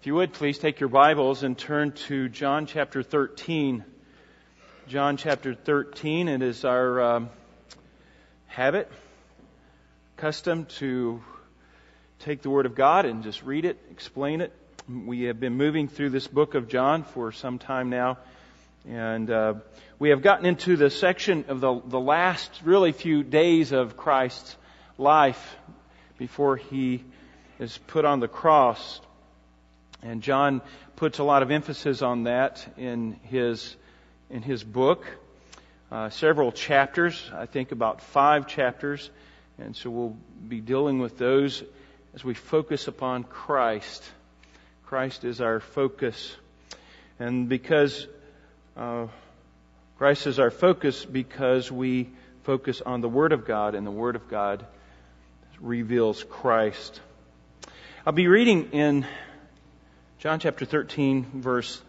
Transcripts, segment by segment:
If you would, please take your Bibles and turn to John chapter 13. John chapter 13. It is our um, habit, custom to take the Word of God and just read it, explain it. We have been moving through this book of John for some time now. And uh, we have gotten into the section of the, the last really few days of Christ's life before he is put on the cross. And John puts a lot of emphasis on that in his, in his book. Uh, several chapters, I think about five chapters. And so we'll be dealing with those as we focus upon Christ. Christ is our focus. And because uh, Christ is our focus, because we focus on the Word of God, and the Word of God reveals Christ. I'll be reading in John chapter 13, verse,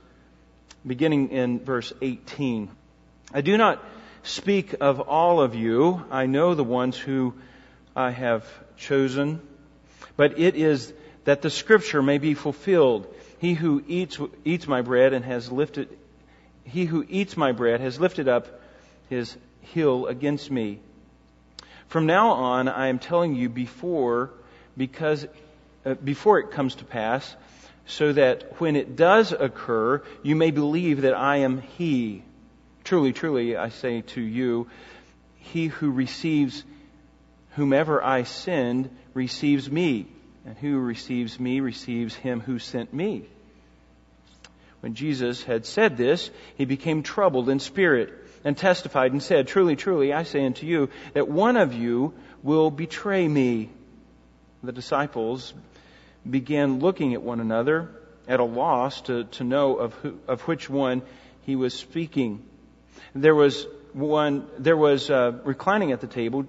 beginning in verse 18. I do not speak of all of you. I know the ones who I have chosen. But it is that the scripture may be fulfilled. He who eats, eats my bread and has lifted, he who eats my bread has lifted up his heel against me. From now on, I am telling you before, because, uh, before it comes to pass, so that when it does occur, you may believe that I am He. Truly, truly, I say to you, he who receives whomever I send receives me, and who receives me receives him who sent me. When Jesus had said this, he became troubled in spirit and testified and said, Truly, truly, I say unto you that one of you will betray me. The disciples began looking at one another at a loss to, to know of, who, of which one he was speaking. There was one, there was uh, reclining at the table,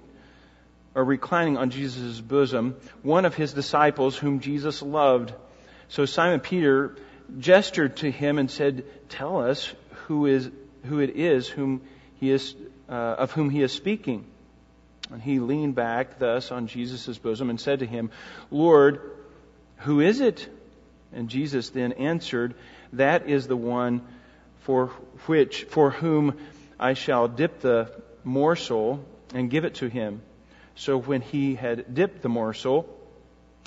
or reclining on Jesus' bosom, one of his disciples whom Jesus loved. So Simon Peter gestured to him and said, Tell us who is who it is whom he is uh, of whom he is speaking. And he leaned back thus on Jesus' bosom and said to him, Lord, who is it? And Jesus then answered, That is the one for which, for whom I shall dip the morsel and give it to him. So when he had dipped the morsel,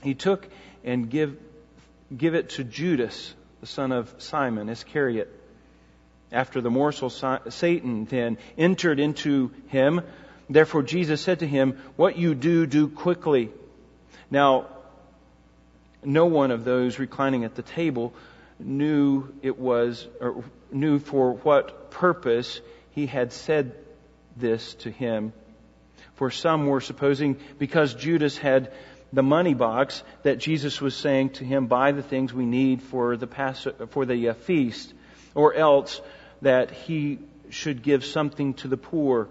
he took and give, give it to Judas, the son of Simon Iscariot. After the morsel, Satan then entered into him. Therefore Jesus said to him, What you do, do quickly. Now, no one of those reclining at the table knew it was, or knew for what purpose he had said this to him. For some were supposing because Judas had the money box that Jesus was saying to him, buy the things we need for the, Pass- for the uh, feast, or else that he should give something to the poor.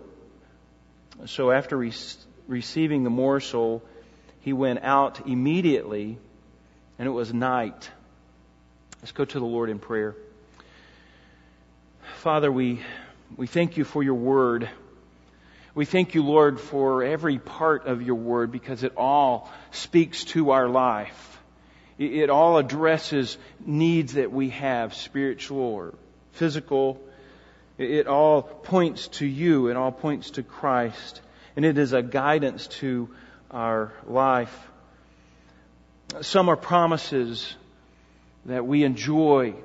So after re- receiving the morsel, he went out immediately and it was night. Let's go to the Lord in prayer. Father, we, we thank you for your word. We thank you, Lord, for every part of your word because it all speaks to our life. It all addresses needs that we have, spiritual or physical. It all points to you. It all points to Christ. And it is a guidance to our life. Some are promises that we enjoy.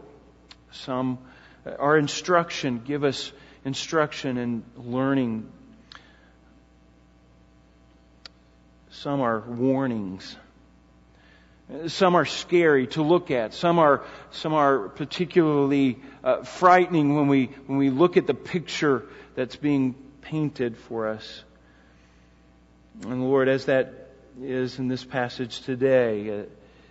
Some are instruction. Give us instruction and learning. Some are warnings. Some are scary to look at. Some are, some are particularly uh, frightening when we, when we look at the picture that's being painted for us. And Lord, as that is in this passage today. Uh,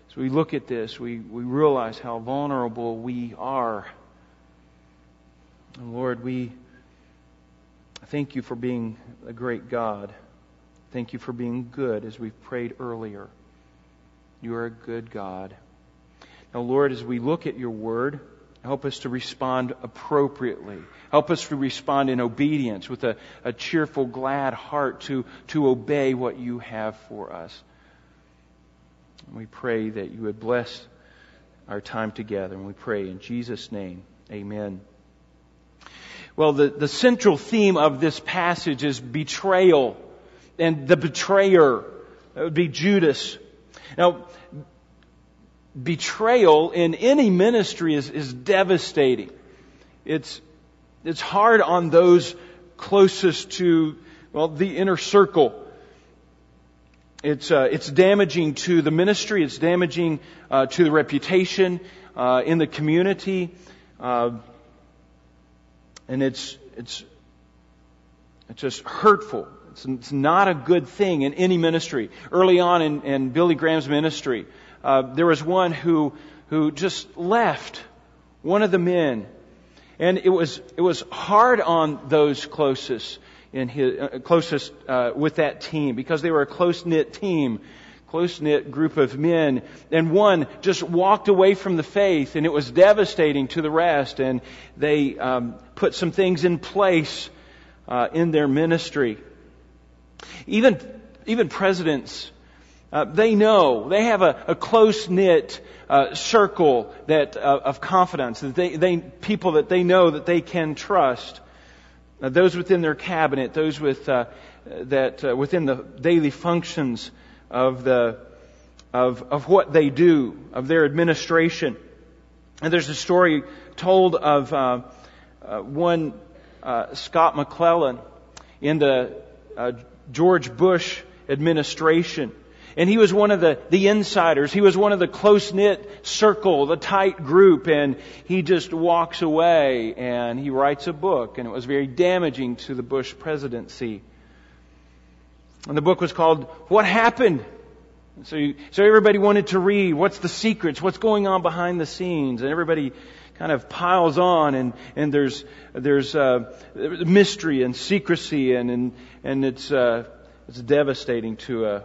as we look at this, we, we realize how vulnerable we are. And Lord, we thank you for being a great God. Thank you for being good, as we prayed earlier. You are a good God. Now, Lord, as we look at your word, help us to respond appropriately. Help us to respond in obedience with a, a cheerful, glad heart to, to obey what you have for us. And we pray that you would bless our time together. And we pray in Jesus' name. Amen. Well, the, the central theme of this passage is betrayal and the betrayer. That would be Judas. Now, betrayal in any ministry is, is devastating. It's, it's hard on those closest to, well, the inner circle. It's, uh, it's damaging to the ministry. It's damaging uh, to the reputation uh, in the community. Uh, and it's, it's, it's just hurtful. It's, it's, not a good thing in any ministry. Early on in, in Billy Graham's ministry, uh, there was one who, who just left, one of the men. And it was, it was hard on those closest in his, uh, closest uh, with that team because they were a close knit team, close knit group of men. And one just walked away from the faith, and it was devastating to the rest. And they um, put some things in place uh, in their ministry. Even even presidents, uh, they know they have a, a close knit uh, circle that uh, of confidence that they, they people that they know that they can trust. Uh, those within their cabinet, those with, uh, that within the daily functions of the of of what they do, of their administration. And there's a story told of one Scott McClellan in the George Bush administration. And he was one of the, the insiders. He was one of the close knit circle, the tight group, and he just walks away and he writes a book, and it was very damaging to the Bush presidency. And the book was called What Happened? So, you, so everybody wanted to read what's the secrets, what's going on behind the scenes, and everybody kind of piles on, and and there's there's uh, mystery and secrecy, and and and it's uh, it's devastating to a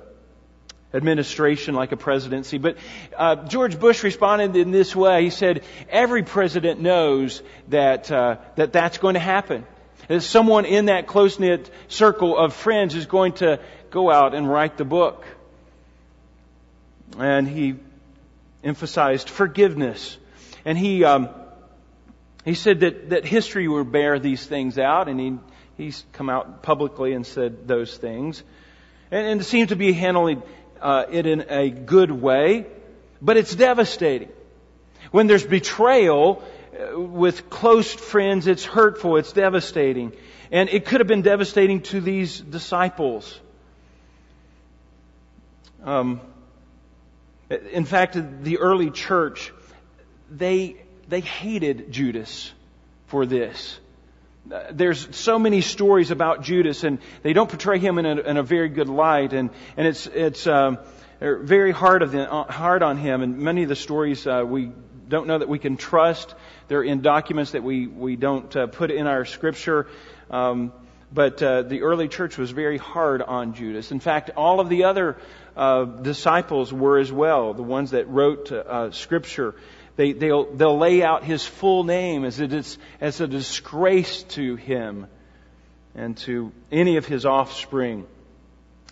administration like a presidency. But uh, George Bush responded in this way. He said, "Every president knows that uh, that that's going to happen. That someone in that close knit circle of friends is going to go out and write the book." And he emphasized forgiveness, and he um, he said that that history will bear these things out, and he he's come out publicly and said those things. And, and it seems to be handling uh, it in a good way, but it's devastating. When there's betrayal uh, with close friends, it's hurtful, it's devastating. And it could have been devastating to these disciples. Um, in fact, the early church, they, they hated Judas for this there's so many stories about Judas, and they don't portray him in a, in a very good light, and and it's it's um, very hard of the, uh, hard on him. And many of the stories uh, we don't know that we can trust. They're in documents that we we don't uh, put in our scripture. Um, but uh, the early church was very hard on Judas. In fact, all of the other uh, disciples were as well. The ones that wrote uh, scripture they, they'll, they'll lay out his full name as, it is, as a disgrace to him and to any of his offspring.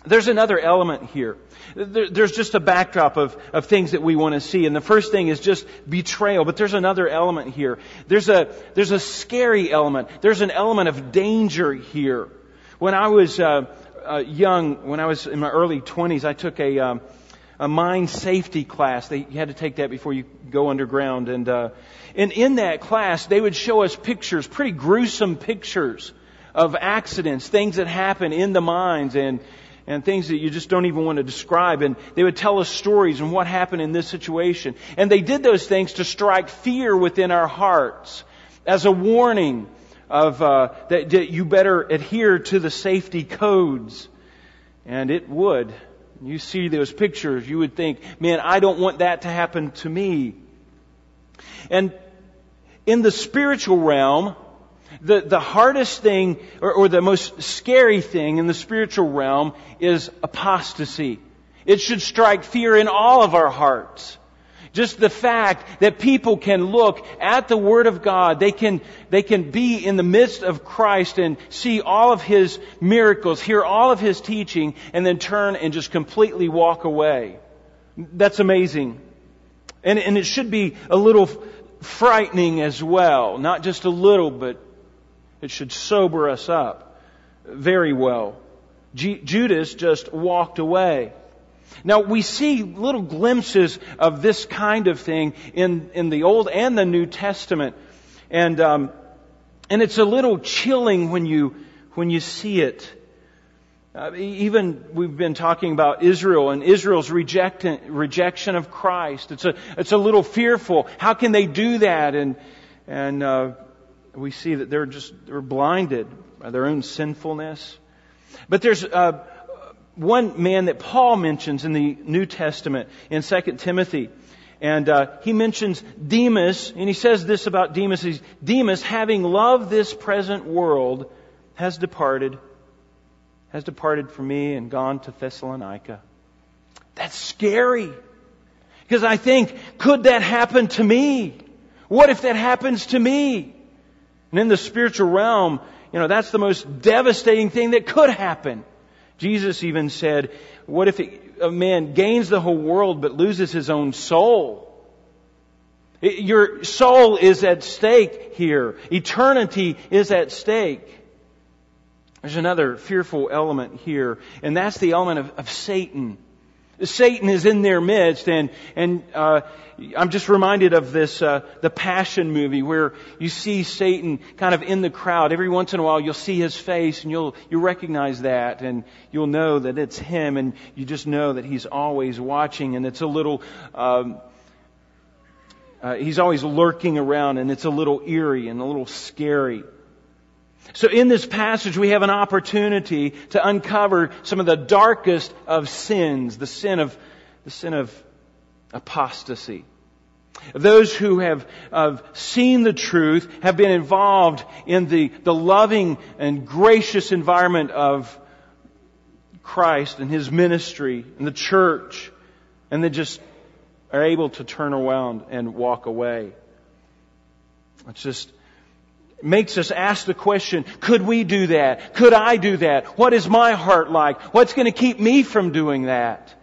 There's another element here. There's just a backdrop of, of things that we want to see. And the first thing is just betrayal, but there's another element here. There's a, there's a scary element. There's an element of danger here. When I was uh, uh, young, when I was in my early 20s, I took a, um, a mine safety class. They, you had to take that before you go underground. And, uh, and in that class, they would show us pictures, pretty gruesome pictures of accidents, things that happen in the mines and, and things that you just don't even want to describe. And they would tell us stories and what happened in this situation. And they did those things to strike fear within our hearts as a warning of uh, that, that you better adhere to the safety codes. And it would you see those pictures, you would think, man, I don't want that to happen to me. And in the spiritual realm, the, the hardest thing or, or the most scary thing in the spiritual realm is apostasy. It should strike fear in all of our hearts. Just the fact that people can look at the Word of God, they can, they can be in the midst of Christ and see all of His miracles, hear all of His teaching, and then turn and just completely walk away. That's amazing. And, and it should be a little frightening as well. Not just a little, but it should sober us up very well. G- Judas just walked away. Now we see little glimpses of this kind of thing in, in the Old and the New Testament. And, um, and it's a little chilling when you, when you see it. Uh, even we've been talking about Israel and Israel's reject, rejection of Christ. It's a, it's a little fearful. How can they do that? And, and uh, we see that they're just they're blinded by their own sinfulness. But there's uh, one man that Paul mentions in the New Testament in 2 Timothy. And uh, he mentions Demas, and he says this about Demas: he's, Demas, having loved this present world, has departed has departed from me and gone to Thessalonica. That's scary. Because I think, could that happen to me? What if that happens to me? And in the spiritual realm, you know, that's the most devastating thing that could happen. Jesus even said, what if a man gains the whole world but loses his own soul? Your soul is at stake here. Eternity is at stake. There's another fearful element here, and that's the element of, of Satan. Satan is in their midst, and and uh, I'm just reminded of this uh, the Passion movie where you see Satan kind of in the crowd. Every once in a while, you'll see his face, and you'll you recognize that, and you'll know that it's him, and you just know that he's always watching, and it's a little. Um, uh, he's always lurking around, and it's a little eerie and a little scary. So in this passage, we have an opportunity to uncover some of the darkest of sins, the sin of, the sin of apostasy. Those who have, have seen the truth have been involved in the, the loving and gracious environment of Christ and His ministry and the church, and they just are able to turn around and walk away. It's just makes us ask the question, could we do that? Could I do that? What is my heart like? What's going to keep me from doing that?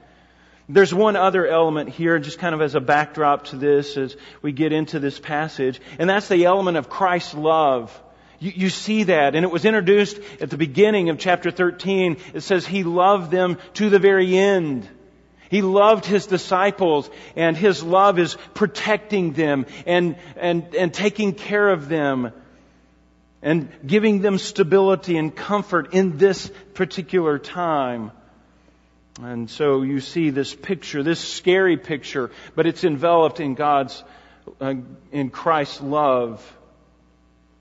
There's one other element here, just kind of as a backdrop to this as we get into this passage, and that's the element of Christ's love. You, you, see that, and it was introduced at the beginning of chapter 13. It says He loved them to the very end. He loved His disciples, and His love is protecting them and, and, and taking care of them and giving them stability and comfort in this particular time. And so you see this picture, this scary picture, but it's enveloped in God's, uh, in Christ's love.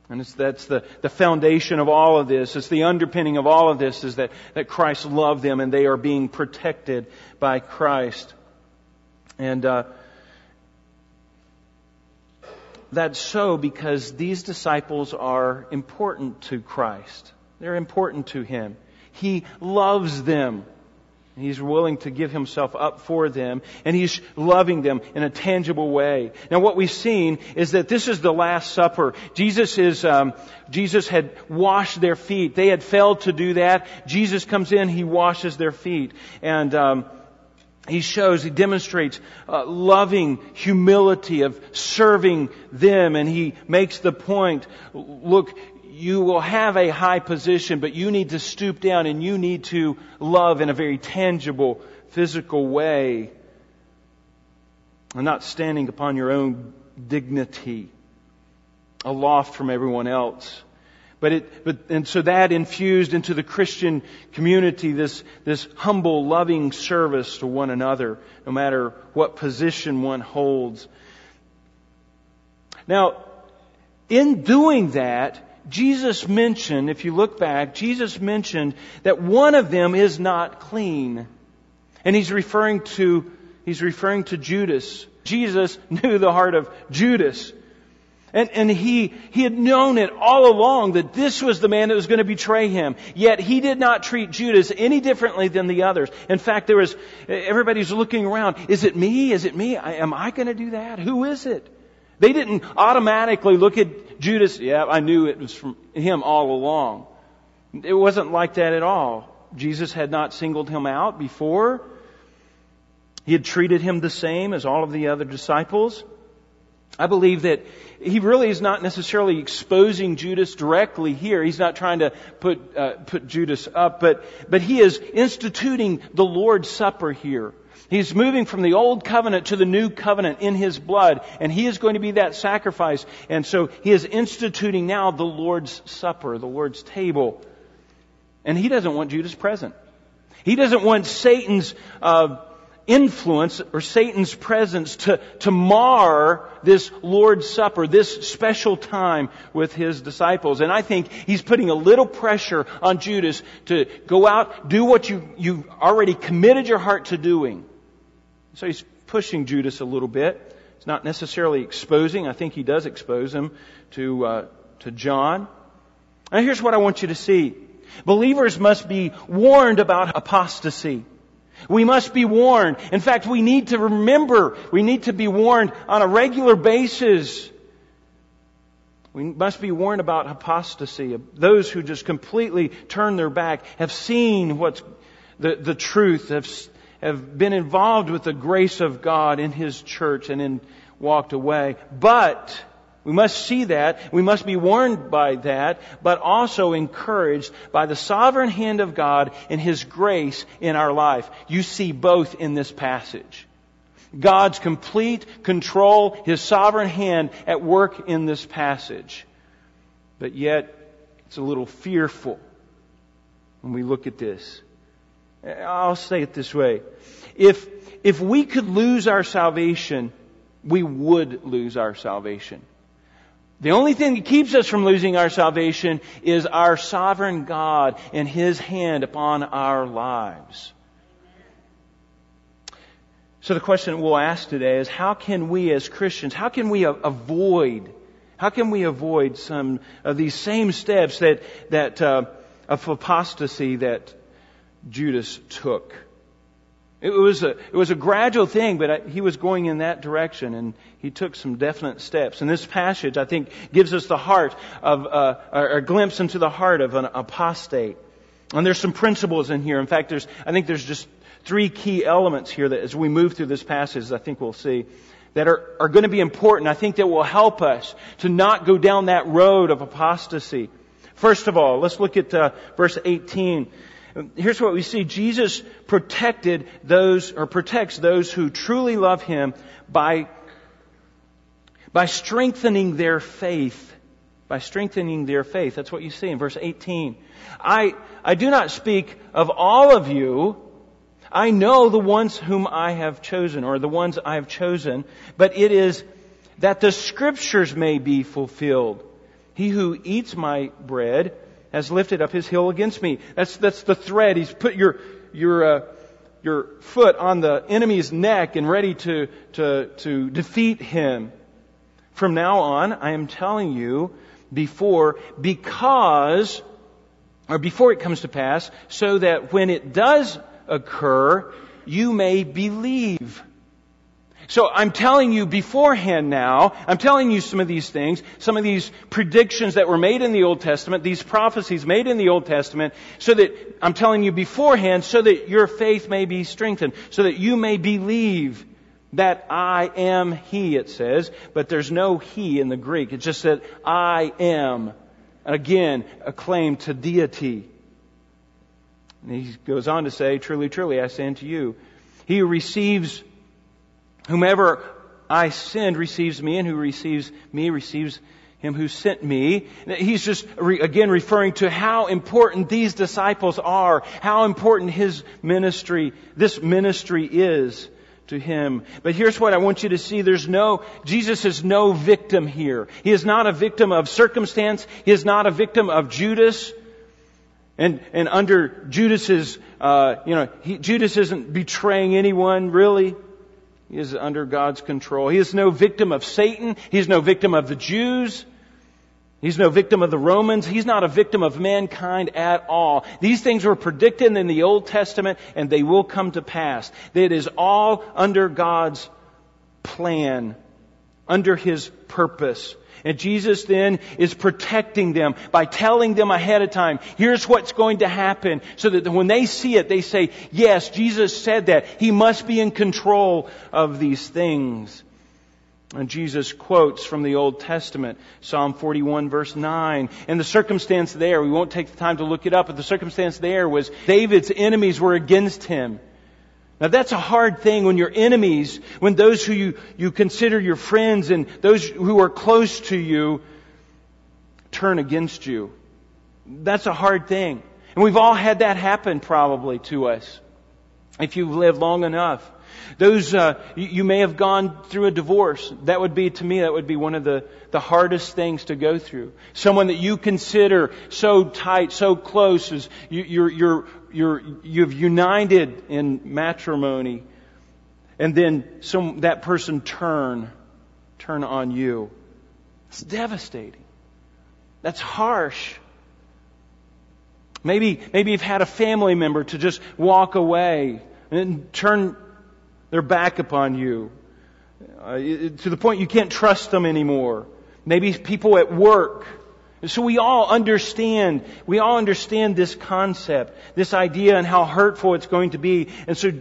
And that's the, the foundation of all of this. It's the underpinning of all of this is that, that Christ loved them and they are being protected by Christ. And, uh, that's so because these disciples are important to Christ. They're important to Him. He loves them. He's willing to give himself up for them, and he's loving them in a tangible way. Now, what we've seen is that this is the Last Supper. Jesus is um, Jesus had washed their feet. They had failed to do that. Jesus comes in, he washes their feet, and um, he shows, he demonstrates uh, loving humility of serving them, and he makes the point, look, you will have a high position, but you need to stoop down and you need to love in a very tangible, physical way, and not standing upon your own dignity, aloft from everyone else. But it, but, and so that infused into the Christian community this, this humble, loving service to one another, no matter what position one holds. Now, in doing that, Jesus mentioned, if you look back, Jesus mentioned that one of them is not clean. And he's referring to, he's referring to Judas. Jesus knew the heart of Judas. And, and he, he had known it all along that this was the man that was going to betray him. Yet he did not treat Judas any differently than the others. In fact, there was, everybody's looking around. Is it me? Is it me? Am I going to do that? Who is it? They didn't automatically look at Judas. Yeah, I knew it was from him all along. It wasn't like that at all. Jesus had not singled him out before. He had treated him the same as all of the other disciples. I believe that he really is not necessarily exposing Judas directly here. He's not trying to put, uh, put Judas up, but, but he is instituting the Lord's Supper here. He's moving from the old covenant to the new covenant in his blood, and he is going to be that sacrifice. And so he is instituting now the Lord's Supper, the Lord's table. And he doesn't want Judas present. He doesn't want Satan's uh, influence or Satan's presence to, to mar this Lord's Supper, this special time with his disciples. And I think he's putting a little pressure on Judas to go out, do what you, you've already committed your heart to doing. So he's pushing Judas a little bit. It's not necessarily exposing. I think he does expose him to, uh, to John. Now here's what I want you to see. Believers must be warned about apostasy. We must be warned. In fact, we need to remember, we need to be warned on a regular basis. We must be warned about apostasy. Those who just completely turn their back have seen what's the, the truth, have, have been involved with the grace of God in His church and then walked away. But we must see that. We must be warned by that, but also encouraged by the sovereign hand of God and His grace in our life. You see both in this passage. God's complete control, His sovereign hand at work in this passage. But yet, it's a little fearful when we look at this. I'll say it this way. If, if we could lose our salvation, we would lose our salvation. The only thing that keeps us from losing our salvation is our sovereign God and His hand upon our lives. So the question we'll ask today is how can we as Christians, how can we avoid, how can we avoid some of these same steps that, that, uh, of apostasy that Judas took? It was a, it was a gradual thing, but he was going in that direction and he took some definite steps. And this passage, I think, gives us the heart of, uh, a glimpse into the heart of an apostate. And there's some principles in here. In fact, there's, I think there's just three key elements here that as we move through this passage, I think we'll see that are, are going to be important. I think that will help us to not go down that road of apostasy. First of all, let's look at uh, verse 18. Here's what we see. Jesus protected those, or protects those who truly love Him by, by strengthening their faith. By strengthening their faith. That's what you see in verse 18. I, I do not speak of all of you. I know the ones whom I have chosen, or the ones I have chosen, but it is that the scriptures may be fulfilled. He who eats my bread has lifted up his heel against me. That's, that's the thread. He's put your, your, uh, your foot on the enemy's neck and ready to, to, to defeat him. From now on, I am telling you before, because, or before it comes to pass, so that when it does occur, you may believe. So I'm telling you beforehand now, I'm telling you some of these things, some of these predictions that were made in the Old Testament, these prophecies made in the Old Testament, so that I'm telling you beforehand so that your faith may be strengthened, so that you may believe that I am He, it says, but there's no He in the Greek. It just said, I am. Again, a claim to deity. And he goes on to say, Truly, truly, I say unto you, he who receives Whomever I send receives me, and who receives me receives him who sent me. He's just, again, referring to how important these disciples are, how important his ministry, this ministry is to him. But here's what I want you to see. There's no, Jesus is no victim here. He is not a victim of circumstance. He is not a victim of Judas. And, and under Judas's, uh, you know, he, Judas isn't betraying anyone really. He is under God's control. He is no victim of Satan. He's no victim of the Jews. He's no victim of the Romans. He's not a victim of mankind at all. These things were predicted in the Old Testament and they will come to pass. It is all under God's plan under His purpose. And Jesus then is protecting them by telling them ahead of time, here's what's going to happen, so that when they see it, they say, yes, Jesus said that. He must be in control of these things. And Jesus quotes from the Old Testament, Psalm 41 verse 9. And the circumstance there, we won't take the time to look it up, but the circumstance there was David's enemies were against him. Now that's a hard thing when your enemies, when those who you, you consider your friends and those who are close to you turn against you. That's a hard thing. And we've all had that happen probably to us. If you've lived long enough. Those, uh, you, may have gone through a divorce. That would be, to me, that would be one of the, the hardest things to go through. Someone that you consider so tight, so close, as you, you're, you're you're, you've united in matrimony, and then some, that person turn, turn on you. It's devastating. That's harsh. Maybe, maybe you've had a family member to just walk away and turn their back upon you uh, to the point you can't trust them anymore. Maybe people at work so we all understand, we all understand this concept, this idea and how hurtful it's going to be. And so,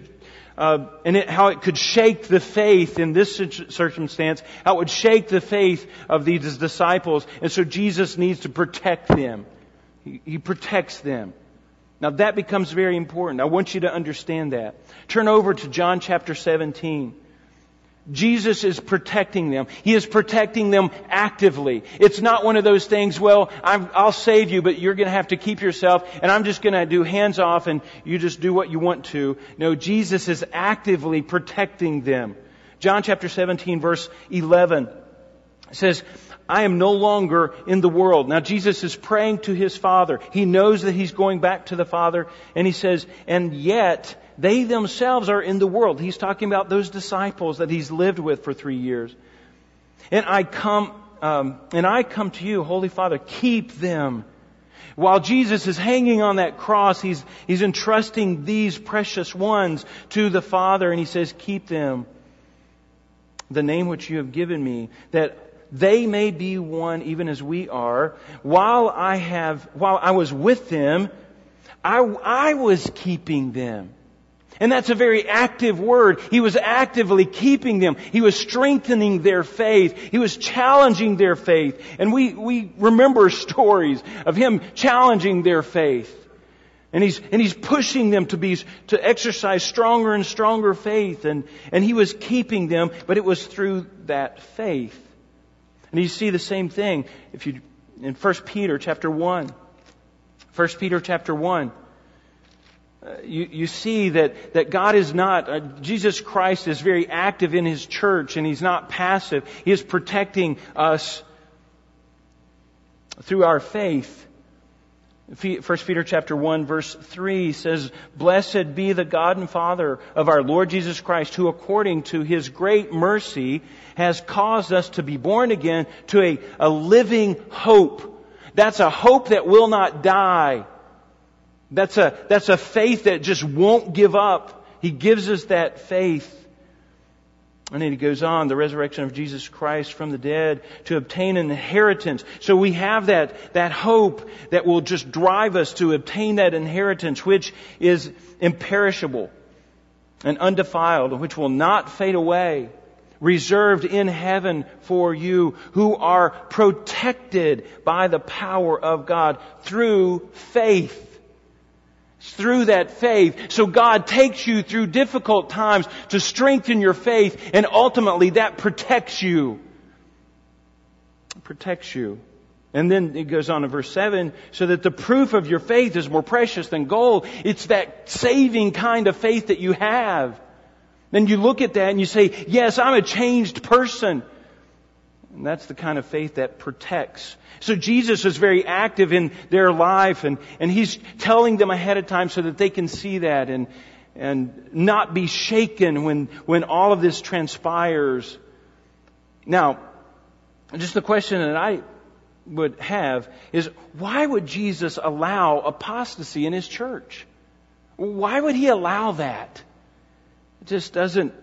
uh, and it, how it could shake the faith in this circumstance, how it would shake the faith of these disciples. And so Jesus needs to protect them. He, he protects them. Now that becomes very important. I want you to understand that. Turn over to John chapter 17. Jesus is protecting them. He is protecting them actively. It's not one of those things, well, i will save you, but you're going to have to keep yourself, and I'm just going to do hands off, and you just do what you want to. No, Jesus is actively protecting them. John chapter 17 verse 11 says, I am no longer in the world. Now Jesus is praying to his Father. He knows that he's going back to the Father, and he says, and yet, they themselves are in the world. He's talking about those disciples that he's lived with for three years. And I come, um, and I come to you, Holy Father, keep them. While Jesus is hanging on that cross, he's, he's entrusting these precious ones to the Father, and he says, keep them. The name which you have given me, that they may be one even as we are. While I have, while I was with them, I, I was keeping them. And that's a very active word. He was actively keeping them. He was strengthening their faith. He was challenging their faith. And we, we remember stories of him challenging their faith. And he's, and he's pushing them to be, to exercise stronger and stronger faith. And, and he was keeping them, but it was through that faith. And you see the same thing if you, in 1 Peter chapter 1. 1 Peter chapter 1 you, you see that, that God is not, uh, Jesus Christ is very active in His church and He's not passive. He is protecting us through our faith. 1 Peter chapter 1 verse 3 says, Blessed be the God and Father of our Lord Jesus Christ, who according to His great mercy has caused us to be born again to a, a living hope. That's a hope that will not die. That's a, that's a faith that just won't give up. He gives us that faith. And then he goes on, the resurrection of Jesus Christ from the dead to obtain an inheritance. So we have that, that hope that will just drive us to obtain that inheritance, which is imperishable and undefiled, which will not fade away, reserved in heaven for you who are protected by the power of God through faith through that faith. So God takes you through difficult times to strengthen your faith and ultimately that protects you. protects you. And then it goes on in verse 7, so that the proof of your faith is more precious than gold. It's that saving kind of faith that you have. Then you look at that and you say, yes, I'm a changed person. And that's the kind of faith that protects. So Jesus is very active in their life and, and he's telling them ahead of time so that they can see that and, and not be shaken when, when all of this transpires. Now, just the question that I would have is why would Jesus allow apostasy in his church? Why would he allow that? It just doesn't,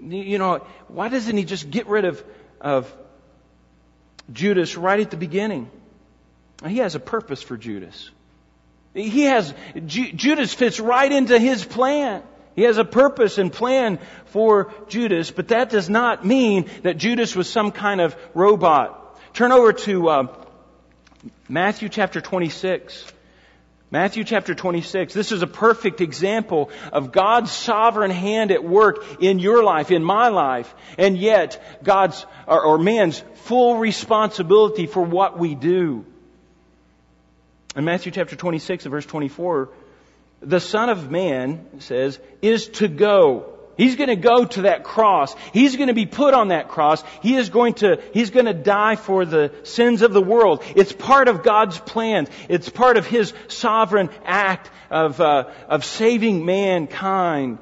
you know, why doesn't he just get rid of of Judas right at the beginning. He has a purpose for Judas. He has, Judas fits right into his plan. He has a purpose and plan for Judas, but that does not mean that Judas was some kind of robot. Turn over to uh, Matthew chapter 26. Matthew chapter 26. This is a perfect example of God's sovereign hand at work in your life, in my life, and yet God's, or, or man's full responsibility for what we do. In Matthew chapter 26 verse 24, the Son of Man, says, is to go. He's going to go to that cross. He's going to be put on that cross. He is going to, he's going to die for the sins of the world. It's part of God's plan. It's part of His sovereign act of, uh, of saving mankind.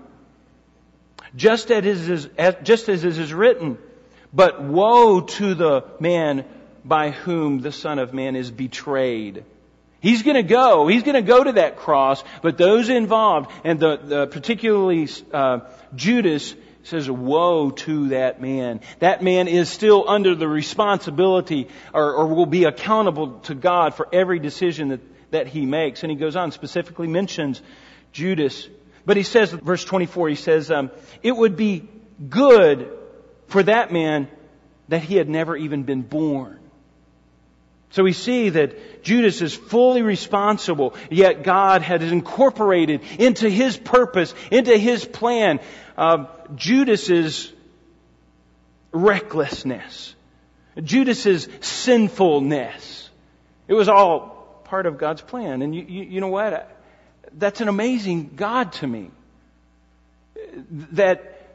Just as, is, as just as it is written, but woe to the man by whom the Son of Man is betrayed. He's going to go. He's going to go to that cross, but those involved, and the, the particularly uh, Judas, says, "Woe to that man! That man is still under the responsibility, or, or will be accountable to God for every decision that that he makes." And he goes on, specifically mentions Judas, but he says, verse twenty-four, he says, um, "It would be good for that man that he had never even been born." So we see that Judas is fully responsible, yet God had incorporated into his purpose, into his plan, uh, Judas's recklessness, Judas's sinfulness. It was all part of God's plan. And you, you, you know what? That's an amazing God to me. That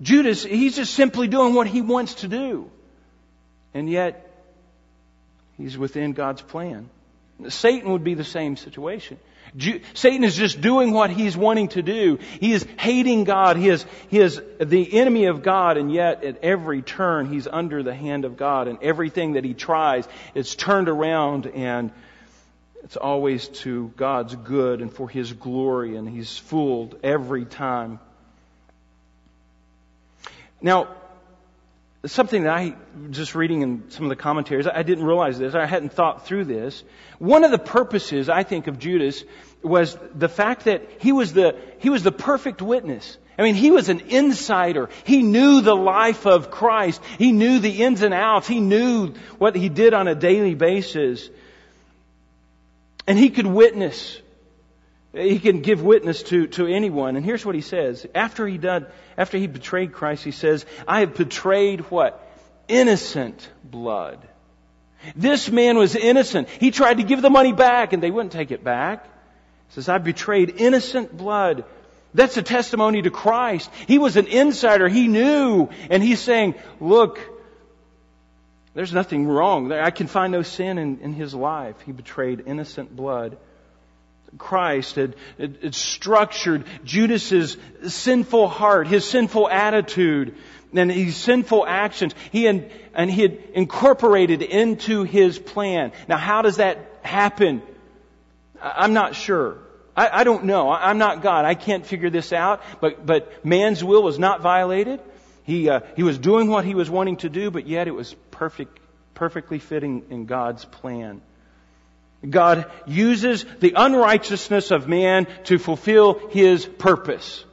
Judas, he's just simply doing what he wants to do. And yet, He's within God's plan. Satan would be the same situation. Satan is just doing what he's wanting to do. He is hating God. He is, he is the enemy of God, and yet at every turn he's under the hand of God, and everything that he tries, is turned around and it's always to God's good and for his glory, and he's fooled every time. Now, something that I, just reading in some of the commentaries, I didn't realize this, I hadn't thought through this. One of the purposes, I think, of Judas was the fact that he was the, he was the perfect witness. I mean, he was an insider. He knew the life of Christ. He knew the ins and outs. He knew what he did on a daily basis. And he could witness he can give witness to, to anyone. And here's what he says. After he did, after he betrayed Christ, he says, I have betrayed what? Innocent blood. This man was innocent. He tried to give the money back and they wouldn't take it back. He says, I betrayed innocent blood. That's a testimony to Christ. He was an insider. He knew. And he's saying, look, there's nothing wrong. I can find no sin in, in his life. He betrayed innocent blood. Christ had, had, structured Judas's sinful heart, his sinful attitude, and his sinful actions. He had, and he had incorporated into his plan. Now, how does that happen? I'm not sure. I, I don't know. I, am not God. I can't figure this out. But but man's will was not violated. He uh, he was doing what he was wanting to do, but yet it was perfect, perfectly fitting in God's plan. God uses the unrighteousness of man to fulfill His purpose.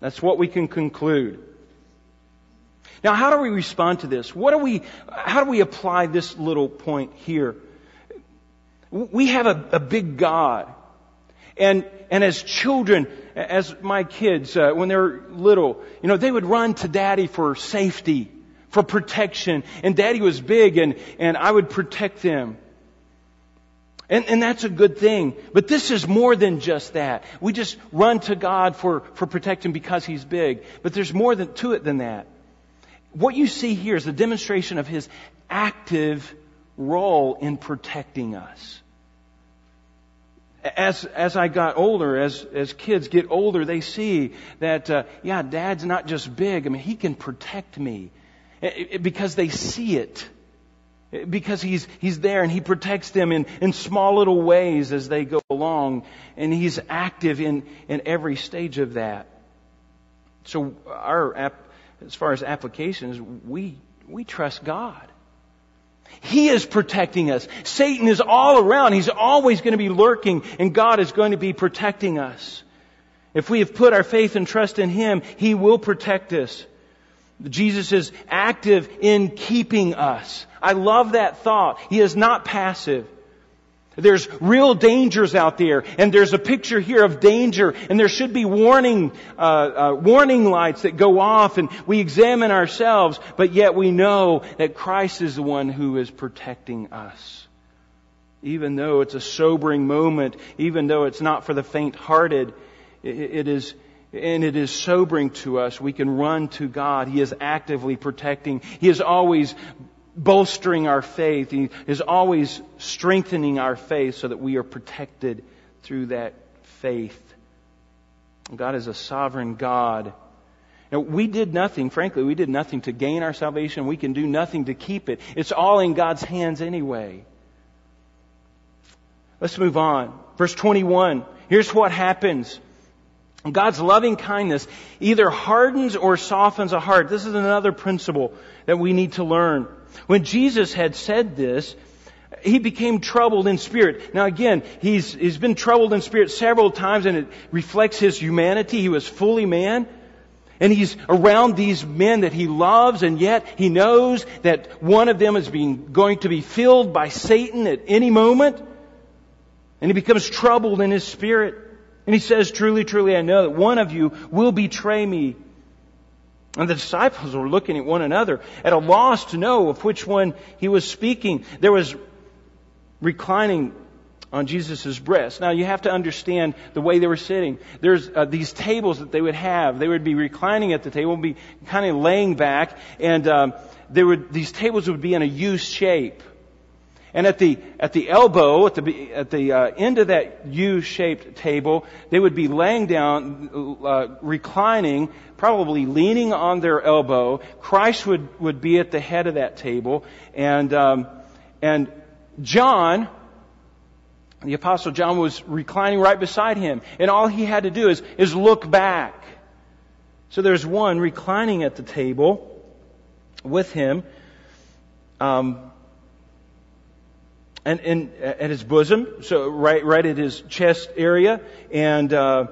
That's what we can conclude. Now, how do we respond to this? What do we, how do we apply this little point here? We have a, a big God. And, and as children, as my kids, uh, when they were little, you know, they would run to daddy for safety, for protection. And daddy was big and, and I would protect them. And, and that's a good thing. But this is more than just that. We just run to God for, for protection because He's big. But there's more than, to it than that. What you see here is a demonstration of His active role in protecting us. As, as I got older, as, as kids get older, they see that, uh, yeah, dad's not just big. I mean, he can protect me. It, it, because they see it. Because he's, he's there and he protects them in, in small little ways as they go along. And he's active in, in every stage of that. So our as far as applications, we, we trust God. He is protecting us. Satan is all around. He's always going to be lurking, and God is going to be protecting us. If we have put our faith and trust in Him, He will protect us. Jesus is active in keeping us. I love that thought. He is not passive. There's real dangers out there, and there's a picture here of danger, and there should be warning, uh, uh, warning lights that go off, and we examine ourselves, but yet we know that Christ is the one who is protecting us. Even though it's a sobering moment, even though it's not for the faint-hearted, it, it is, and it is sobering to us. We can run to God. He is actively protecting. He is always bolstering our faith. He is always strengthening our faith so that we are protected through that faith. God is a sovereign God. Now, we did nothing, frankly, we did nothing to gain our salvation. We can do nothing to keep it. It's all in God's hands anyway. Let's move on. Verse 21. Here's what happens. God's loving kindness either hardens or softens a heart. This is another principle that we need to learn. When Jesus had said this, he became troubled in spirit. Now again, he's, he's been troubled in spirit several times and it reflects his humanity. He was fully man. And he's around these men that he loves and yet he knows that one of them is being, going to be filled by Satan at any moment. And he becomes troubled in his spirit. And he says, truly, truly, I know that one of you will betray me. And the disciples were looking at one another at a loss to know of which one he was speaking. There was reclining on Jesus' breast. Now you have to understand the way they were sitting. There's uh, these tables that they would have. They would be reclining at the table, be kind of laying back, and um, there would these tables would be in a U shape. And at the, at the elbow, at the, at the uh, end of that U-shaped table, they would be laying down, uh, reclining, probably leaning on their elbow. Christ would, would be at the head of that table. And, um, and John, the apostle John was reclining right beside him. And all he had to do is, is look back. So there's one reclining at the table with him. Um, and, and at his bosom, so right, right at his chest area, and uh,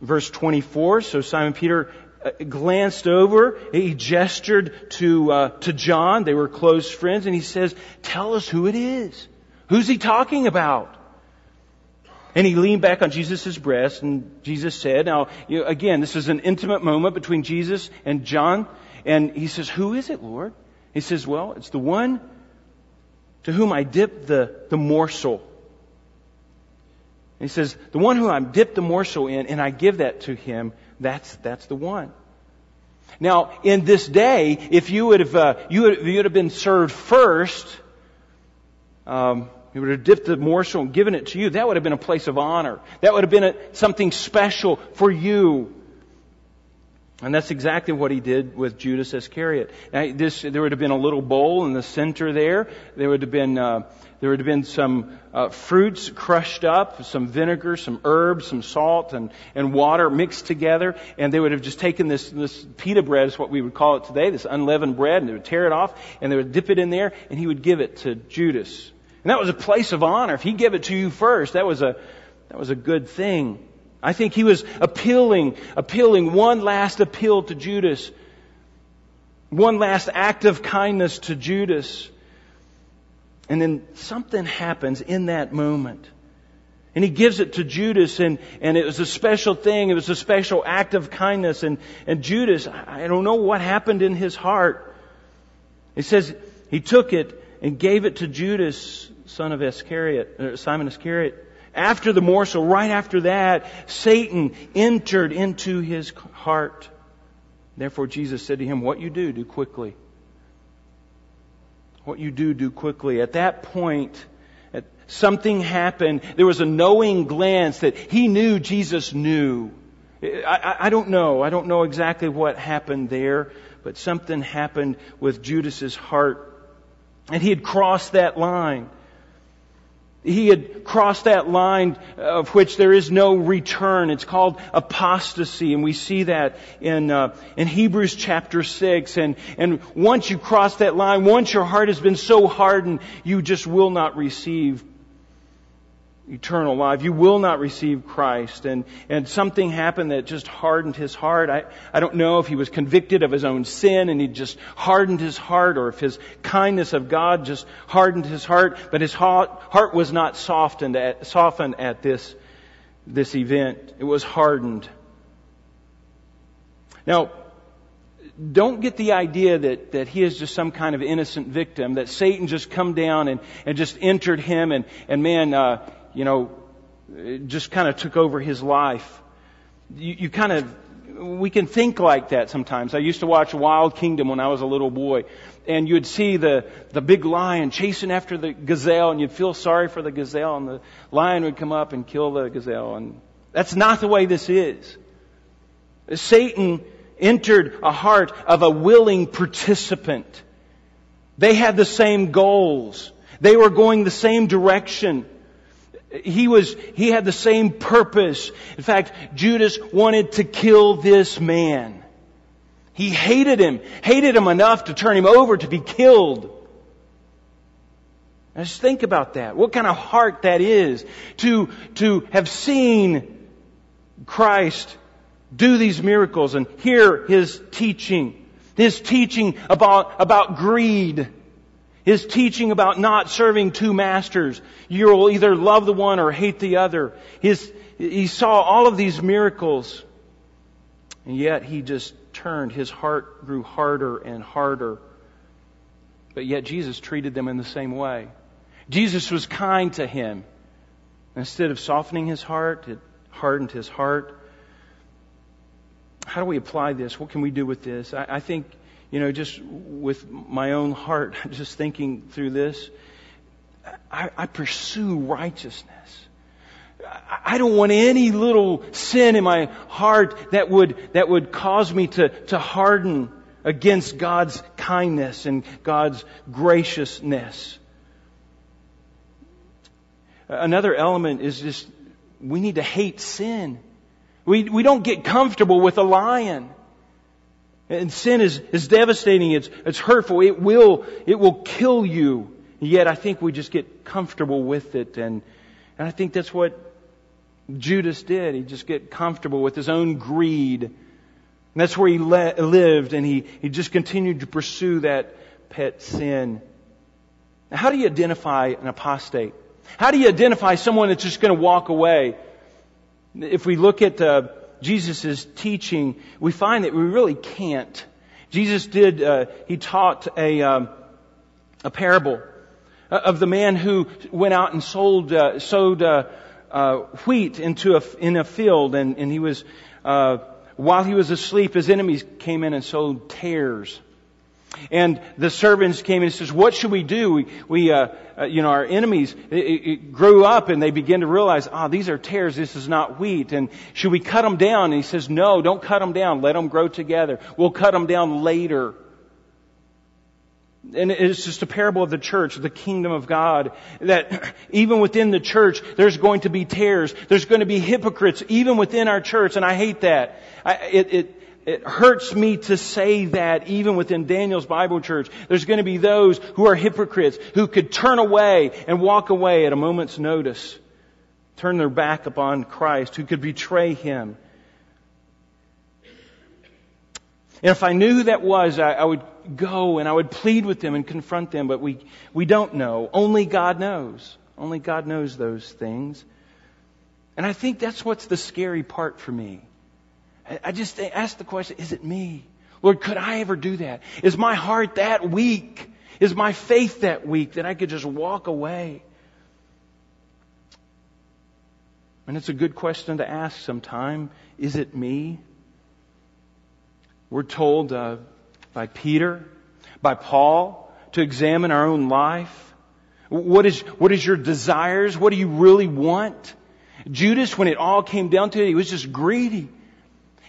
verse 24. So Simon Peter uh, glanced over, he gestured to uh, to John. They were close friends, and he says, "Tell us who it is. Who's he talking about?" And he leaned back on Jesus' breast, and Jesus said, "Now you again, this is an intimate moment between Jesus and John." And he says, "Who is it, Lord?" He says, "Well, it's the one." To whom I dip the, the morsel. And he says, the one who I dip the morsel in and I give that to him, that's, that's the one. Now, in this day, if you would have, uh, you would, you would have been served first, um, he would have dipped the morsel and given it to you. That would have been a place of honor. That would have been a, something special for you. And that's exactly what he did with Judas Iscariot. Now, this, there would have been a little bowl in the center there. There would have been, uh, there would have been some uh, fruits crushed up, some vinegar, some herbs, some salt, and, and water mixed together. And they would have just taken this, this pita bread, is what we would call it today, this unleavened bread, and they would tear it off, and they would dip it in there, and he would give it to Judas. And that was a place of honor. If he gave it to you first, that was a, that was a good thing. I think he was appealing, appealing one last appeal to Judas. One last act of kindness to Judas. And then something happens in that moment. And he gives it to Judas and, and it was a special thing. It was a special act of kindness. And, and Judas, I don't know what happened in his heart. He says he took it and gave it to Judas, son of Iscariot, Simon Iscariot. After the morsel, right after that, Satan entered into his heart. Therefore, Jesus said to him, What you do, do quickly. What you do, do quickly. At that point, something happened. There was a knowing glance that he knew Jesus knew. I, I, don't know. I don't know exactly what happened there, but something happened with Judas's heart. And he had crossed that line. He had crossed that line of which there is no return. It's called apostasy, and we see that in uh, in Hebrews chapter six. And and once you cross that line, once your heart has been so hardened, you just will not receive eternal life. You will not receive Christ. And, and something happened that just hardened his heart. I, I don't know if he was convicted of his own sin and he just hardened his heart or if his kindness of God just hardened his heart, but his heart, heart was not softened at, softened at this, this event. It was hardened. Now, don't get the idea that, that he is just some kind of innocent victim, that Satan just come down and, and just entered him and, and man, uh, you know, just kind of took over his life. You, you kind of, we can think like that sometimes. I used to watch Wild Kingdom when I was a little boy, and you'd see the, the big lion chasing after the gazelle, and you'd feel sorry for the gazelle, and the lion would come up and kill the gazelle. And that's not the way this is. Satan entered a heart of a willing participant. They had the same goals. They were going the same direction. He was, he had the same purpose. In fact, Judas wanted to kill this man. He hated him, hated him enough to turn him over to be killed. Now just think about that. What kind of heart that is to, to have seen Christ do these miracles and hear His teaching. His teaching about, about greed his teaching about not serving two masters. You will either love the one or hate the other. His, he saw all of these miracles. And yet he just turned. His heart grew harder and harder. But yet Jesus treated them in the same way. Jesus was kind to him. Instead of softening his heart, it hardened his heart. How do we apply this? What can we do with this? I, I think you know, just with my own heart, just thinking through this, I, I pursue righteousness. I don't want any little sin in my heart that would, that would cause me to, to harden against God's kindness and God's graciousness. Another element is just we need to hate sin. We, we don't get comfortable with a lion. And sin is, is devastating. It's, it's hurtful. It will, it will kill you. Yet I think we just get comfortable with it. And, and I think that's what Judas did. He just get comfortable with his own greed. And that's where he le- lived and he, he just continued to pursue that pet sin. Now, how do you identify an apostate? How do you identify someone that's just going to walk away? If we look at uh, Jesus' teaching, we find that we really can't. Jesus did, uh, he taught a, um, a parable of the man who went out and sold, uh, sowed uh, uh wheat into a, in a field, and, and he was, uh, while he was asleep, his enemies came in and sowed tares. And the servants came and says, "What should we do? We, we uh, uh, you know, our enemies it, it grew up and they begin to realize, ah, oh, these are tares. This is not wheat. And should we cut them down?" And he says, "No, don't cut them down. Let them grow together. We'll cut them down later." And it's just a parable of the church, the kingdom of God, that even within the church, there's going to be tares. There's going to be hypocrites, even within our church, and I hate that. I, it, it, it hurts me to say that even within Daniel's Bible church, there's going to be those who are hypocrites, who could turn away and walk away at a moment's notice, turn their back upon Christ, who could betray Him. And if I knew who that was, I, I would go and I would plead with them and confront them, but we, we don't know. Only God knows. Only God knows those things. And I think that's what's the scary part for me. I just ask the question, is it me? Lord, could I ever do that? Is my heart that weak? Is my faith that weak that I could just walk away? And it's a good question to ask sometime. Is it me? We're told uh, by Peter, by Paul, to examine our own life. What is, what is your desires? What do you really want? Judas, when it all came down to it, he was just greedy.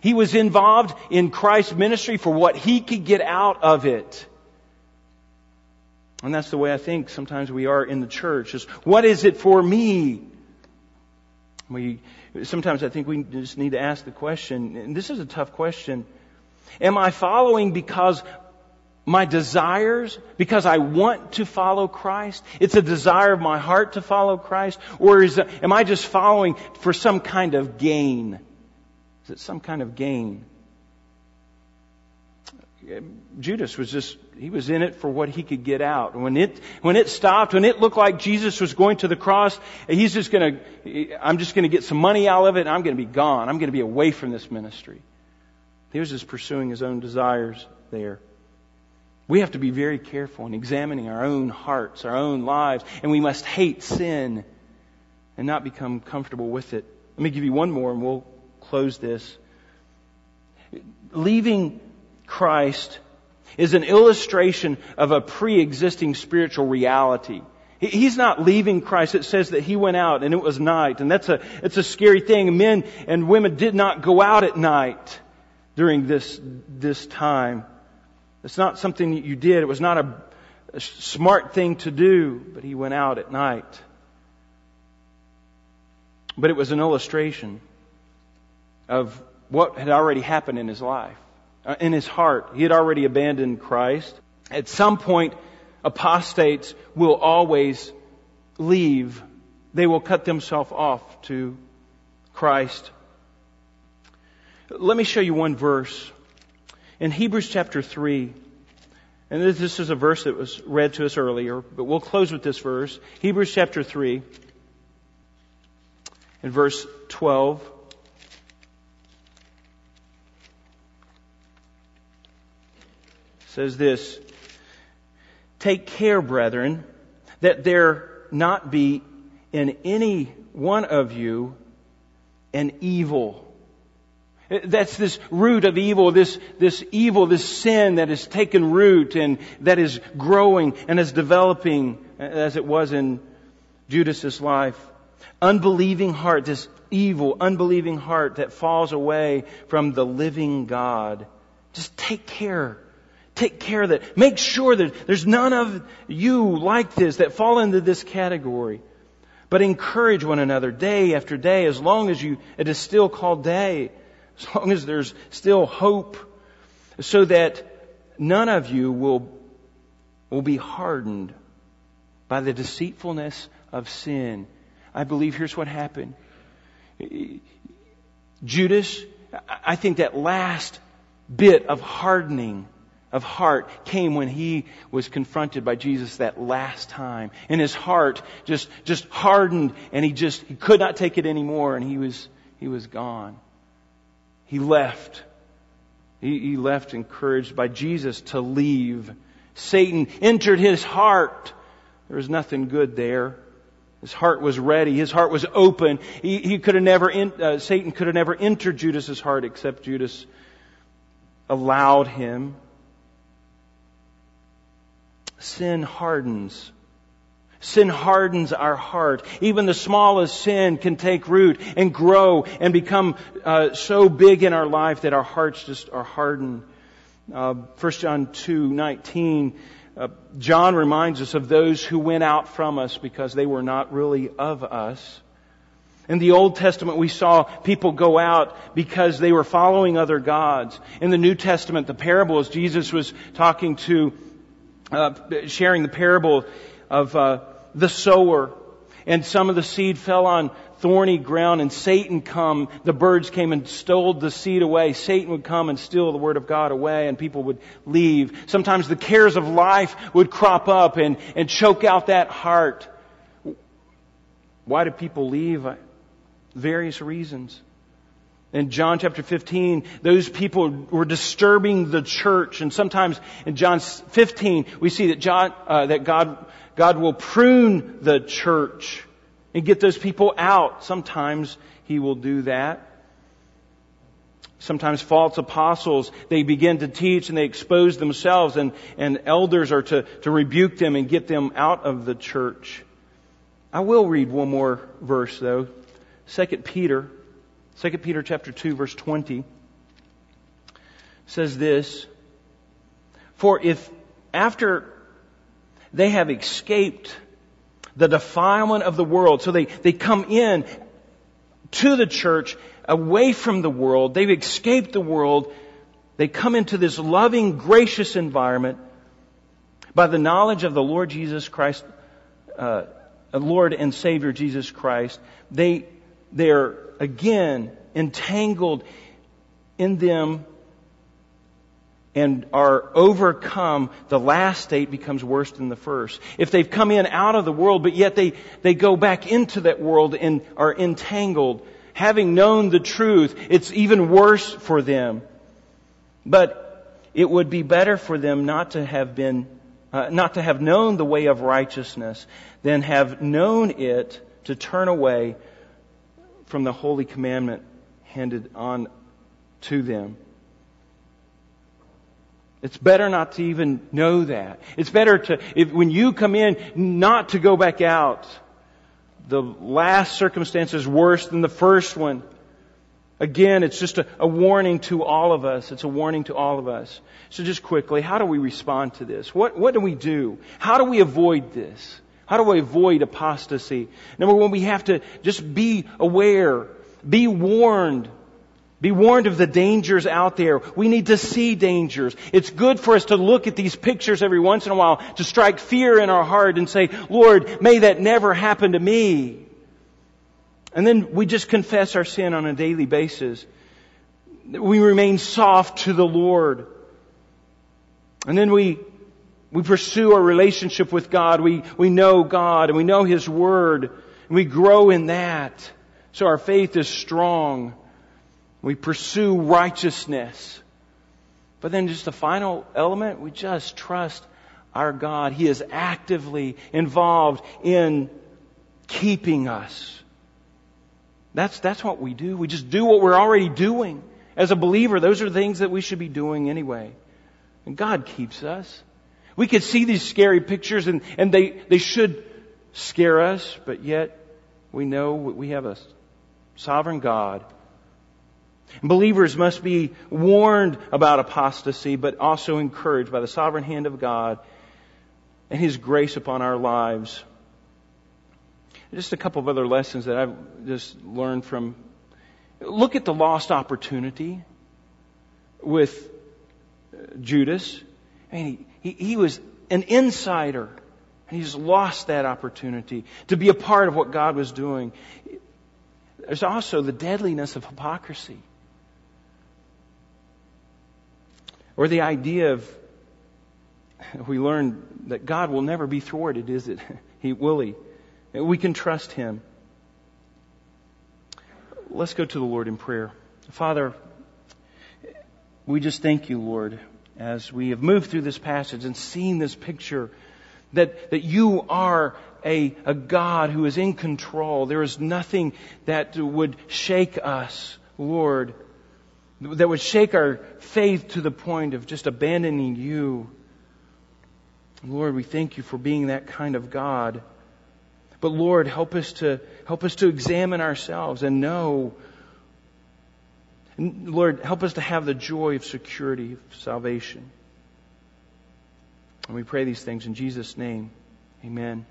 He was involved in Christ's ministry for what he could get out of it. And that's the way I think sometimes we are in the church. Is what is it for me? We sometimes I think we just need to ask the question, and this is a tough question. Am I following because my desires, because I want to follow Christ? It's a desire of my heart to follow Christ? Or is, am I just following for some kind of gain? Is it some kind of gain? Judas was just, he was in it for what he could get out. When it, when it stopped, when it looked like Jesus was going to the cross, he's just gonna, I'm just gonna get some money out of it and I'm gonna be gone. I'm gonna be away from this ministry. He was just pursuing his own desires there. We have to be very careful in examining our own hearts, our own lives, and we must hate sin and not become comfortable with it. Let me give you one more and we'll close this. Leaving Christ is an illustration of a pre-existing spiritual reality. He's not leaving Christ. It says that he went out and it was night. And that's a, it's a scary thing. Men and women did not go out at night during this, this time. It's not something that you did. It was not a, a smart thing to do, but he went out at night. But it was an illustration of what had already happened in his life. Uh, in his heart. He had already abandoned Christ. At some point, apostates will always leave. They will cut themselves off to Christ. Let me show you one verse. In Hebrews chapter 3, and this is a verse that was read to us earlier, but we'll close with this verse. Hebrews chapter 3, in verse 12. Says this Take care, brethren, that there not be in any one of you an evil. That's this root of evil, this, this evil, this sin that has taken root and that is growing and is developing uh, as it was in Judas's life. Unbelieving heart, this evil, unbelieving heart that falls away from the living God. Just take care Take care of that. Make sure that there's none of you like this that fall into this category. But encourage one another day after day as long as you, it is still called day. As long as there's still hope. So that none of you will, will be hardened by the deceitfulness of sin. I believe here's what happened. Judas, I think that last bit of hardening of heart came when he was confronted by Jesus that last time. And his heart just, just hardened and he just, he could not take it anymore and he was, he was gone. He left. He, he left encouraged by Jesus to leave. Satan entered his heart. There was nothing good there. His heart was ready. His heart was open. He, he could have never, uh, Satan could have never entered Judas's heart except Judas allowed him sin hardens. Sin hardens our heart. Even the smallest sin can take root and grow and become uh, so big in our life that our hearts just are hardened. Uh, 1 John 2, 19, uh, John reminds us of those who went out from us because they were not really of us. In the Old Testament, we saw people go out because they were following other gods. In the New Testament, the parables, Jesus was talking to uh, sharing the parable of uh, the sower. And some of the seed fell on thorny ground and Satan come, the birds came and stole the seed away. Satan would come and steal the word of God away and people would leave. Sometimes the cares of life would crop up and, and choke out that heart. Why do people leave? Various reasons. In John chapter 15, those people were disturbing the church. And sometimes in John 15, we see that, John, uh, that God, God will prune the church and get those people out. Sometimes He will do that. Sometimes false apostles, they begin to teach and they expose themselves and, and elders are to, to rebuke them and get them out of the church. I will read one more verse though. Second Peter 2 Peter chapter 2 verse 20 says this, For if after they have escaped the defilement of the world. So they, they come in to the church away from the world. They've escaped the world. They come into this loving, gracious environment by the knowledge of the Lord Jesus Christ, uh, Lord and Savior Jesus Christ. They, they're again entangled in them and are overcome, the last state becomes worse than the first. If they've come in out of the world, but yet they, they go back into that world and are entangled, having known the truth, it's even worse for them. But it would be better for them not to have been, uh, not to have known the way of righteousness than have known it to turn away from the holy commandment handed on to them. It's better not to even know that. It's better to, if, when you come in, not to go back out. The last circumstance is worse than the first one. Again, it's just a, a, warning to all of us. It's a warning to all of us. So just quickly, how do we respond to this? What, what do we do? How do we avoid this? How do we avoid apostasy? Number one, we have to just be aware, be warned be warned of the dangers out there. We need to see dangers. It's good for us to look at these pictures every once in a while to strike fear in our heart and say, Lord, may that never happen to me. And then we just confess our sin on a daily basis. We remain soft to the Lord. And then we, we pursue our relationship with God. We, we know God and we know His Word. And we grow in that. So our faith is strong. We pursue righteousness. But then just the final element, we just trust our God. He is actively involved in keeping us. That's, that's what we do. We just do what we're already doing. As a believer, those are things that we should be doing anyway. And God keeps us. We could see these scary pictures and, and they, they should scare us, but yet we know we have a sovereign God Believers must be warned about apostasy, but also encouraged by the sovereign hand of God and His grace upon our lives. Just a couple of other lessons that I've just learned from. Look at the lost opportunity with uh, Judas. I mean, he, he, he was an insider. And he's lost that opportunity to be a part of what God was doing. There's also the deadliness of hypocrisy. Or the idea of, we learn that God will never be thwarted, is it? He will he? We can trust him. Let's go to the Lord in prayer. Father, we just thank you, Lord, as we have moved through this passage and seen this picture that, that you are a, a God who is in control. There is nothing that would shake us, Lord that would shake our faith to the point of just abandoning you. Lord, we thank you for being that kind of God. But Lord, help us to help us to examine ourselves and know. And Lord, help us to have the joy of security of salvation. And we pray these things in Jesus' name. Amen.